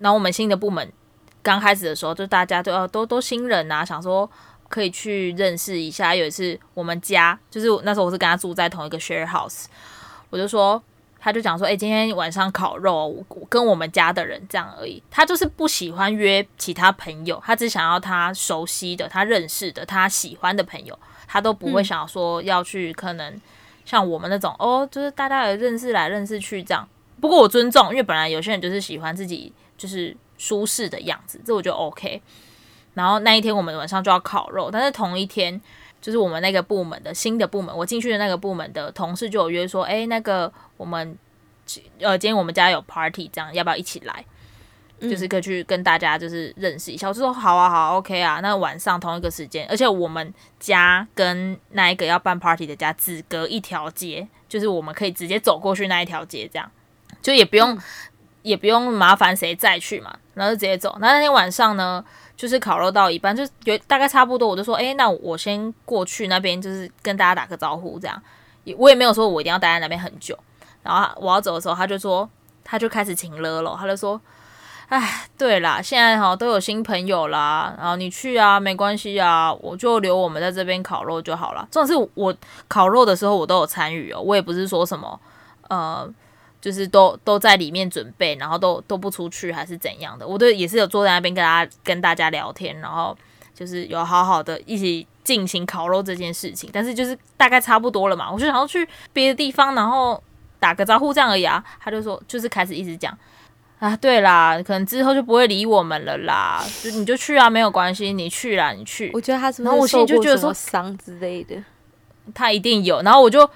然后我们新的部门刚开始的时候，就大家都要都都新人啊，想说可以去认识一下。有一次我们家就是那时候我是跟他住在同一个 share house，我就说他就讲说，哎、欸，今天晚上烤肉，我跟我们家的人这样而已。他就是不喜欢约其他朋友，他只想要他熟悉的、他认识的、他喜欢的朋友，他都不会想要说要去可能像我们那种、嗯、哦，就是大家有认识来认识去这样。不过我尊重，因为本来有些人就是喜欢自己就是舒适的样子，这我就 OK。然后那一天我们晚上就要烤肉，但是同一天。就是我们那个部门的新的部门，我进去的那个部门的同事就有约说，哎、欸，那个我们呃，今天我们家有 party，这样要不要一起来？嗯、就是可以去跟大家就是认识一下。我就说好啊，好啊，OK 啊。那晚上同一个时间，而且我们家跟那一个要办 party 的家只隔一条街，就是我们可以直接走过去那一条街，这样就也不用、嗯、也不用麻烦谁再去嘛，然后就直接走。那那天晚上呢？就是烤肉到一半，就有大概差不多，我就说，诶、欸，那我先过去那边，就是跟大家打个招呼，这样。我也没有说我一定要待在那边很久。然后我要走的时候，他就说，他就开始请了咯，他就说，哎，对啦，现在哈都有新朋友啦，然后你去啊，没关系啊，我就留我们在这边烤肉就好了。重点是我烤肉的时候，我都有参与哦，我也不是说什么，呃。就是都都在里面准备，然后都都不出去还是怎样的？我都也是有坐在那边跟大家跟大家聊天，然后就是有好好的一起进行烤肉这件事情。但是就是大概差不多了嘛，我就想要去别的地方，然后打个招呼这样而已啊。他就说，就是开始一直讲啊，对啦，可能之后就不会理我们了啦，就你就去啊，没有关系，你去啦，你去。我觉得他是不是受过什么伤之类的？他一定有，然后我就。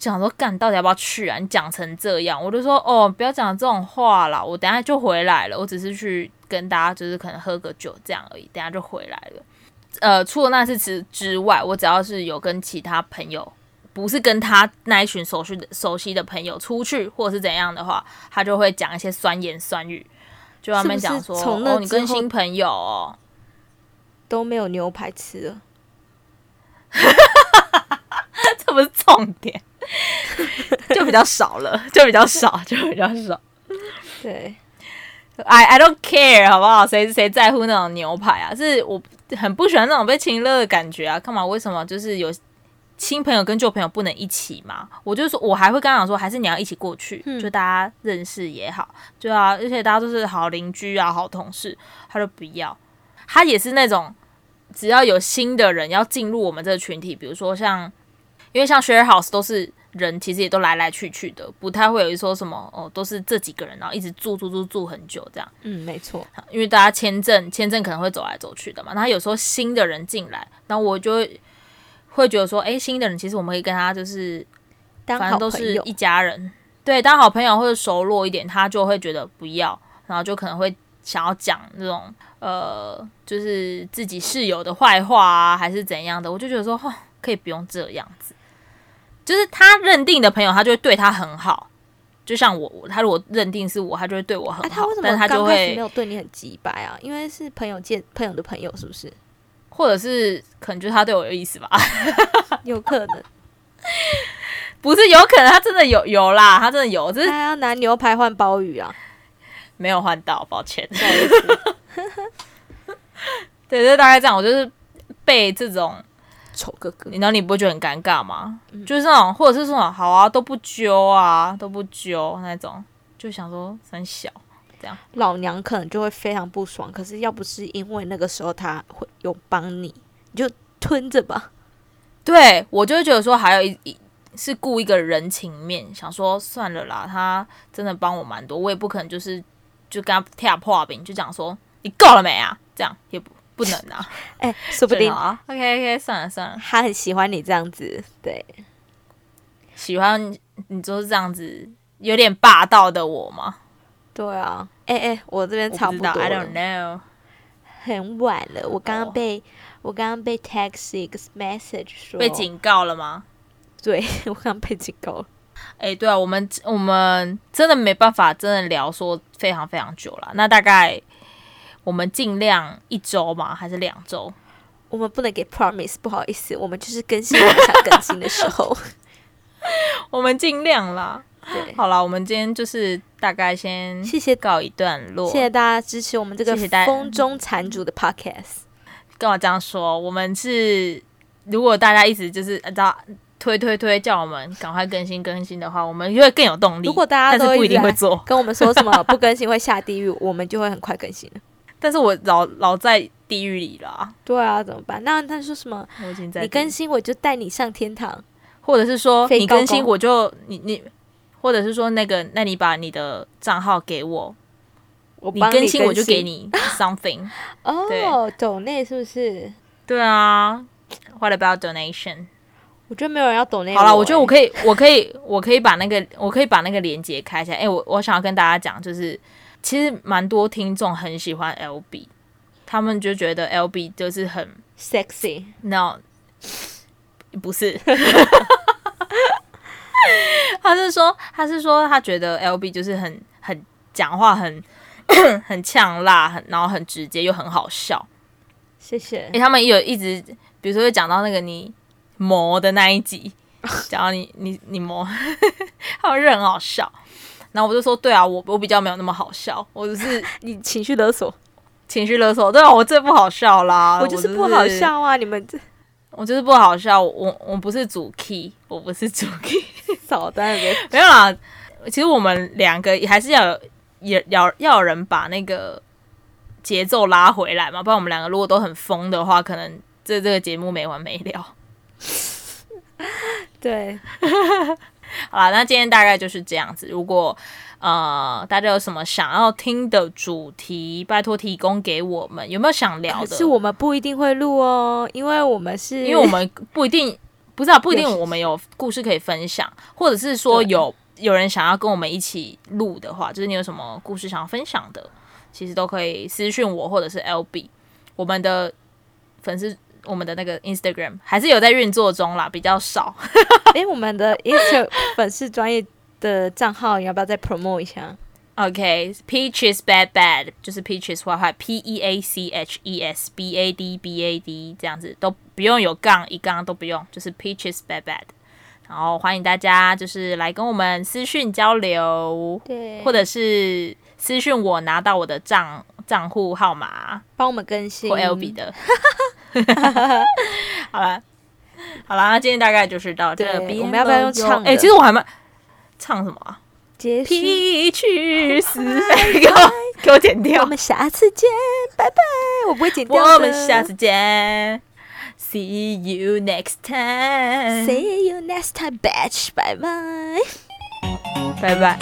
不讲说干，到底要不要去啊？你讲成这样，我就说哦，不要讲这种话啦。我等下就回来了，我只是去跟大家就是可能喝个酒这样而已，等下就回来了。呃，除了那次之之外，我只要是有跟其他朋友，不是跟他那一群熟悉的熟悉的朋友出去，或者是怎样的话，他就会讲一些酸言酸语，就外面讲说哦，你跟新朋友哦都没有牛排吃了，这不是重点。就比较少了，就比较少，就比较少。对，I I don't care，好不好？谁谁在乎那种牛排啊？是我很不喜欢那种被亲热的感觉啊！干嘛？为什么？就是有新朋友跟旧朋友不能一起嘛？我就说，我还会跟他讲说，还是你要一起过去，嗯、就大家认识也好，对啊，而且大家都是好邻居啊，好同事，他就不要。他也是那种，只要有新的人要进入我们这个群体，比如说像，因为像 share house 都是。人其实也都来来去去的，不太会有一说什么哦，都是这几个人，然后一直住住住住很久这样。嗯，没错，因为大家签证签证可能会走来走去的嘛。那有时候新的人进来，那我就会会觉得说，哎，新的人其实我们可以跟他就是，反正都是一家人，对，当好朋友或者熟络一点，他就会觉得不要，然后就可能会想要讲那种呃，就是自己室友的坏话啊，还是怎样的。我就觉得说，哦，可以不用这样子。就是他认定的朋友，他就会对他很好。就像我，他如果认定是我，他就会对我很好。啊、他为什么刚开始没有对你很急白啊？因为是朋友见朋友的朋友，是不是？或者是可能就是他对我有意思吧？有可能，不是有可能，他真的有有啦，他真的有。只是他要拿牛排换鲍鱼啊，没有换到，抱歉。对，就大概这样。我就是被这种。丑哥哥，难道你不会觉得很尴尬吗？嗯、就是那种，或者是说，好啊，都不揪啊，都不揪那种，就想说很小这样。老娘可能就会非常不爽，可是要不是因为那个时候他会有帮你，你就吞着吧。对，我就会觉得说，还有一一是顾一个人情面，想说算了啦，他真的帮我蛮多，我也不可能就是就跟他跳破冰，就讲说你够了没啊？这样也不。不能啊！哎、欸，说不定啊。OK OK，算了算了。他很喜欢你这样子，对，喜欢你就是这样子，有点霸道的我吗？对啊。哎、欸、哎、欸，我这边差不多。I don't know。很晚了，我刚刚被、oh. 我刚刚被 text 一个 message 说被警告了吗？对，我刚刚被警告了。哎、欸，对啊，我们我们真的没办法真的聊说非常非常久了，那大概。我们尽量一周吗？还是两周？我们不能给 promise，不好意思，我们就是更新往下更新的时候，我们尽量啦。对，好了，我们今天就是大概先谢谢告一段落，谢谢大家支持我们这个风中残烛的 podcast。跟我这样说，我们是如果大家一直就是知道推推推，叫我们赶快更新更新的话，我们就会更有动力。如果大家都不一定会做，跟我们说什么不更新会下地狱，我们就会很快更新。但是我老老在地狱里啦。对啊，怎么办？那他说什么？我已经在你更新，我就带你上天堂，或者是说你更新，我就你你，或者是说那个，那你把你的账号给我，我你更新我就给你 something。哦，donate 是不是？对啊。What about donation？我觉得没有人要 donate。好了，我觉得我可以，我可以，我可以把那个，我可以把那个链接开起来。哎、欸，我我想要跟大家讲，就是其实蛮多听众很喜欢 LB，他们就觉得 LB 就是很 sexy。No，不是，他是说，他是说，他觉得 LB 就是很很讲话很 很呛辣，很然后很直接又很好笑。谢谢。哎、欸，他们也有一直。比如说，会讲到那个你磨的那一集，讲到你你你磨，他们是很好笑。然后我就说，对啊，我我比较没有那么好笑，我就是 你情绪勒索，情绪勒索。对啊，我最不好笑啦，我就是不好笑啊！你们这，我就是不好笑。我我不是主 key，我不是主 key，少在那边没有啦。其实我们两个还是要有，也要要有人把那个节奏拉回来嘛，不然我们两个如果都很疯的话，可能。这这个节目没完没了，对，好啦，那今天大概就是这样子。如果呃大家有什么想要听的主题，拜托提供给我们。有没有想聊的？是我们不一定会录哦，因为我们是，因为我们 不一定不知道，不一定我们有故事可以分享，或者是说有有人想要跟我们一起录的话，就是你有什么故事想要分享的，其实都可以私讯我或者是 LB 我们的粉丝。我们的那个 Instagram 还是有在运作中啦，比较少。哎、欸，我们的 Instagram 粉丝专业的账号，你要不要再 promote 一下？OK，Peaches、okay, Bad Bad 就是 Peaches 坏坏，P E A C H E S B A D B A D 这样子都不用有杠一杠都不用，就是 Peaches Bad Bad。然后欢迎大家就是来跟我们私讯交流，对，或者是私讯我拿到我的账账户号码，帮我们更新或 LB 的。好了，好了，那今天大概就是到这边。我们要不要用唱？哎、欸，其实我还蛮唱什么啊？皮去死！给我给我剪掉。我们下次见，拜拜。我不会剪掉。我们下次见，See you next time。See you next time, bitch。拜拜，拜拜。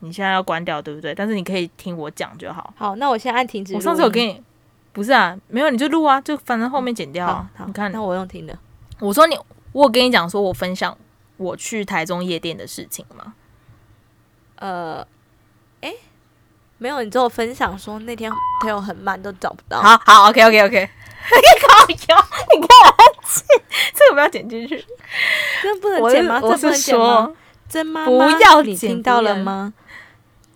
你现在要关掉，对不对？但是你可以听我讲就好。好，那我现在按停止。我上次有给你，不是啊，没有你就录啊，就反正后面剪掉。好，你看，那我用听的。我说你，我有跟你讲说我分享我去台中夜店的事情吗？呃，哎、欸，没有，你只有分享说那天 朋友很慢，都找不到。好好，OK，OK，OK。靠腰，你看，这个不要剪进去，这不能剪吗？我是说，真妈妈不要剪，你听到了吗？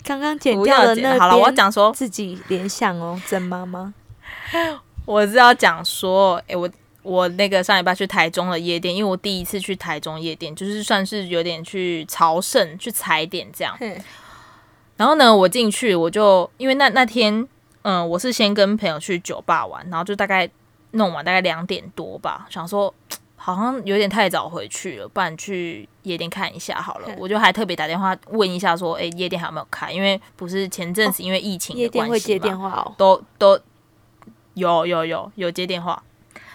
刚刚剪掉了那好了，我要讲说自己联想哦，真妈妈，我是要讲说，哎、欸，我我那个上礼拜去台中的夜店，因为我第一次去台中夜店，就是算是有点去朝圣、去踩点这样。然后呢，我进去，我就因为那那天，嗯，我是先跟朋友去酒吧玩，然后就大概弄完大概两点多吧，想说。好像有点太早回去了，不然去夜店看一下好了。我就还特别打电话问一下，说：“哎、欸，夜店还有没有开？因为不是前阵子因为疫情的关系嘛，夜店会接电话哦，都都有有有有接电话。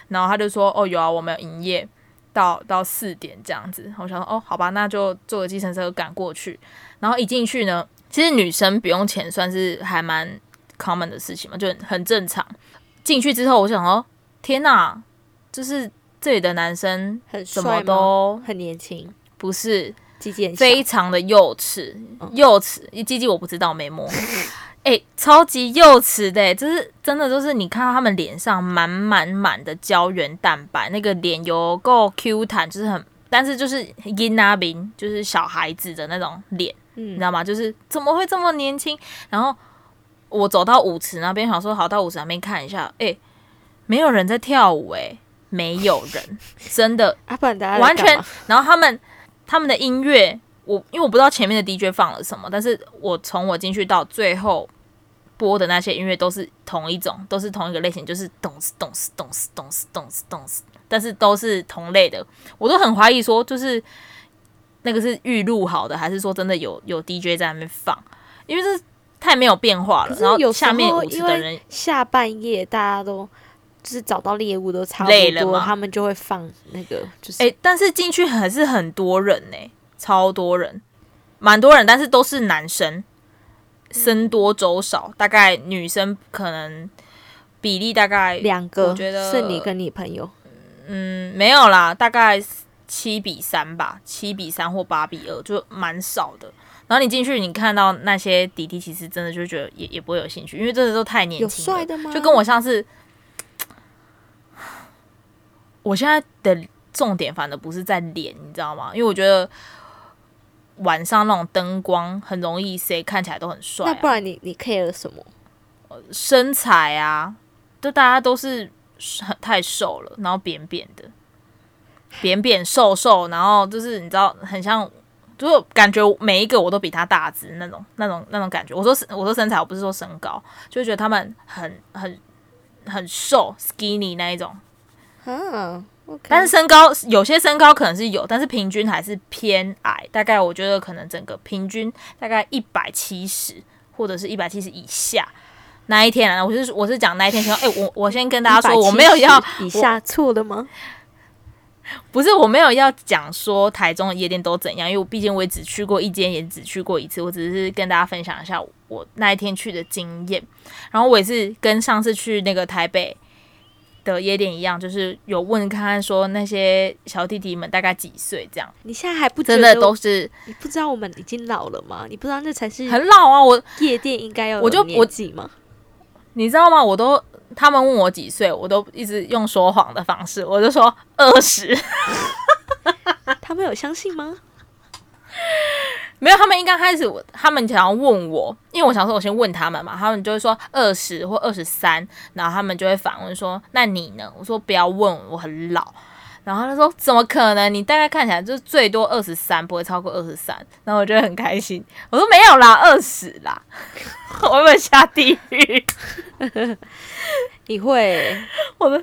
然后他就说：哦，有啊，我们有营业到到四点这样子。我想说：哦，好吧，那就坐个计程车赶过去。然后一进去呢，其实女生不用钱算是还蛮 common 的事情嘛，就很很正常。进去之后，我想哦：天哪，就是。这里的男生很什么都很年轻，不是，鸡鸡非常的幼齿，幼齿，鸡鸡我不知道没摸，哎、欸，超级幼齿的，就是真的，就是你看到他们脸上满满满的胶原蛋白，那个脸有够 Q 弹，就是很，但是就是婴儿病，就是小孩子的那种脸，嗯，你知道吗？就是怎么会这么年轻？然后我走到舞池那边，想说好到舞池那边看一下，哎、欸，没有人在跳舞，哎。没有人，真的，完全。然后他们他们的音乐我因为我不知道前面的 DJ 放了什么，但是我从我进去到最后播的那些音乐都是同一种，都是同一个类型，就是咚死咚死咚死咚死咚死咚死，但是都是同类的，我都很怀疑说，就是那个是预录好的，还是说真的有有 DJ 在那边放？因为这太没有变化了。然后下面舞池的人下半夜大家都就是找到猎物都差不多，他们就会放那个就是哎、欸，但是进去还是很多人呢、欸。超多人，蛮多人，但是都是男生，僧多粥少，大概女生可能比例大概两个，我觉得是你跟你朋友，嗯，没有啦，大概七比三吧，七比三或八比二，就蛮少的。然后你进去，你看到那些弟弟，其实真的就觉得也也不会有兴趣，因为真的都太年轻了，有帅的吗？就跟我像是，我现在的重点反而不是在脸，你知道吗？因为我觉得。晚上那种灯光很容易，谁看起来都很帅啊。那不然你你 care 什么？身材啊，就大家都是很太瘦了，然后扁扁的，扁扁瘦瘦，然后就是你知道，很像，就感觉每一个我都比他大只那种那种那种感觉。我说我说身材，我不是说身高，就觉得他们很很很瘦，skinny 那一种。嗯。Okay. 但是身高有些身高可能是有，但是平均还是偏矮。大概我觉得可能整个平均大概一百七十或者是一百七十以下。那一天啊，我是我是讲那一天说，哎、欸，我我先跟大家说，我没有要以下错的吗？不是，我没有要讲说台中的夜店都怎样，因为我毕竟我也只去过一间，也只去过一次。我只是跟大家分享一下我那一天去的经验。然后我也是跟上次去那个台北。的夜店一样，就是有问看看说那些小弟弟们大概几岁这样。你现在还不真的都是？你不知道我们已经老了吗？你不知道那才是很老啊！我夜店应该要我就我几吗？你知道吗？我都他们问我几岁，我都一直用说谎的方式，我就说二十。他们有相信吗？没有，他们应该开始，他们想要问我，因为我想说，我先问他们嘛，他们就会说二十或二十三，然后他们就会反问说，那你呢？我说不要问，我很老。然后他说怎么可能？你大概看起来就是最多二十三，不会超过二十三。然后我觉得很开心，我说没有啦，二十啦，我会不会下地狱？你会？我的，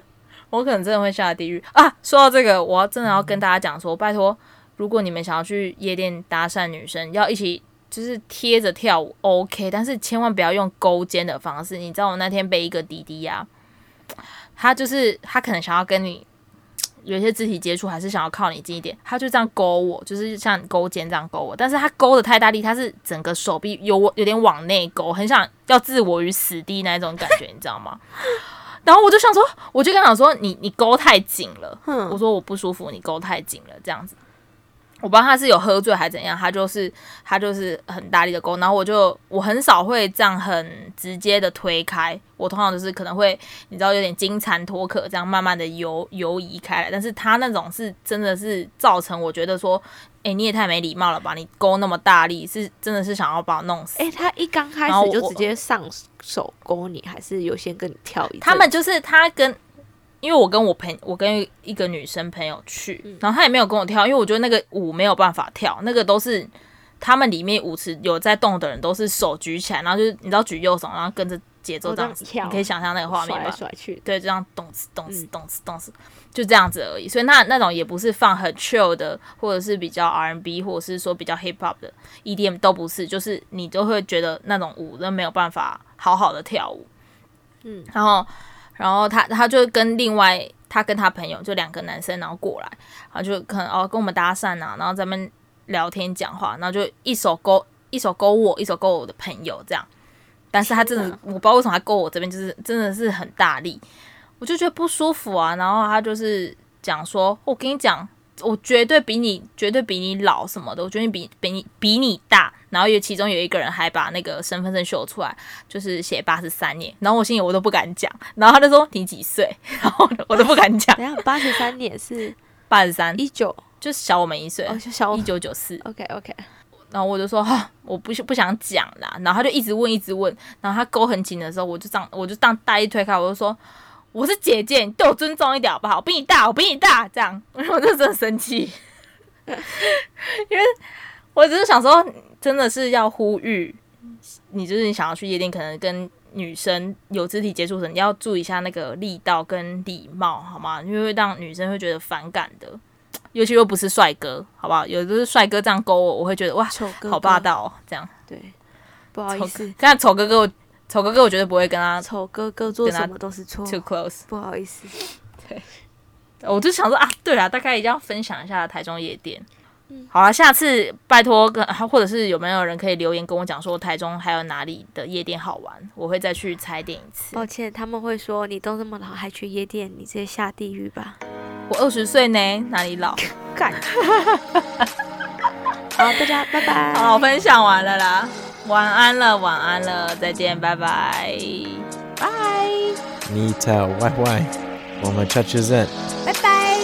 我可能真的会下地狱啊！说到这个，我要真的要跟大家讲说，拜托。如果你们想要去夜店搭讪女生，要一起就是贴着跳舞，OK，但是千万不要用勾肩的方式。你知道我那天被一个弟弟呀、啊，他就是他可能想要跟你有一些肢体接触，还是想要靠你近一点，他就这样勾我，就是像勾肩这样勾我，但是他勾的太大力，他是整个手臂有有点往内勾，很想要置我于死地那种感觉，你知道吗？然后我就想说，我就跟他讲说，你你勾太紧了，我说我不舒服，你勾太紧了，这样子。我不知道他是有喝醉还是怎样，他就是他就是很大力的勾，然后我就我很少会这样很直接的推开，我通常就是可能会你知道有点金蝉脱壳这样慢慢的游游移开来，但是他那种是真的是造成我觉得说，哎、欸、你也太没礼貌了吧，你勾那么大力是真的是想要把我弄死？哎、欸，他一刚开始就直接上手勾你，还是有先跟你跳一？他们就是他跟。因为我跟我朋我跟一个女生朋友去，然后她也没有跟我跳，因为我觉得那个舞没有办法跳，那个都是他们里面舞池有在动的人都是手举起来，然后就是你知道举右手，然后跟着节奏这样子，你可以想象那个画面吧？甩来甩去，对，这样动次动次动次动次，就这样子而已。所以那那种也不是放很 chill 的，或者是比较 R&B，或者是说比较 hip hop 的 EDM 都不是，就是你都会觉得那种舞都没有办法好好的跳舞。嗯，然后。然后他他就跟另外他跟他朋友就两个男生，然后过来，然后就可能哦跟我们搭讪啊，然后咱们聊天讲话，然后就一手勾一手勾我，一手勾我的朋友这样。但是他真的我不知道为什么他勾我这边，就是真的是很大力，我就觉得不舒服啊。然后他就是讲说，我跟你讲。我绝对比你，绝对比你老什么的。我觉得你比比你比你大。然后有其中有一个人还把那个身份证秀出来，就是写八十三年。然后我心里我都不敢讲。然后他就说你几岁？然后我都不敢讲。等 下八十三年是八十三，一九就是小我们一岁，哦，小一九九四。OK OK。然后我就说哈，我不不想讲啦。然后他就一直问，一直问。然后他勾很紧的时候，我就这样，我就当大力推开，我就说。我是姐姐，你对我尊重一点好不好？我比你大，我比你大，这样，我就真的生气，因为我只是想说，真的是要呼吁你，就是你想要去夜店，可能跟女生有肢体接触的，你要注意一下那个力道跟礼貌，好吗？因为会让女生会觉得反感的，尤其又不是帅哥，好不好？有的是帅哥这样勾我，我会觉得哇，丑哥哥好霸道哦，这样。对，不好意思，看丑哥哥，我丑哥哥，我绝对不会跟他丑哥哥做什么都是错。Too close，不好意思。对，我就想说啊，对了，大概一定要分享一下台中夜店。嗯好了，下次拜托跟或者是有没有人可以留言跟我讲说台中还有哪里的夜店好玩，我会再去踩点一次。抱歉，他们会说你都这么老还去夜店，你直接下地狱吧。我二十岁呢，哪里老？干。好，大家拜拜。好，分享完了啦，晚安了，晚安了，再见，拜拜，拜。你好，YY，，我们下次见。拜拜。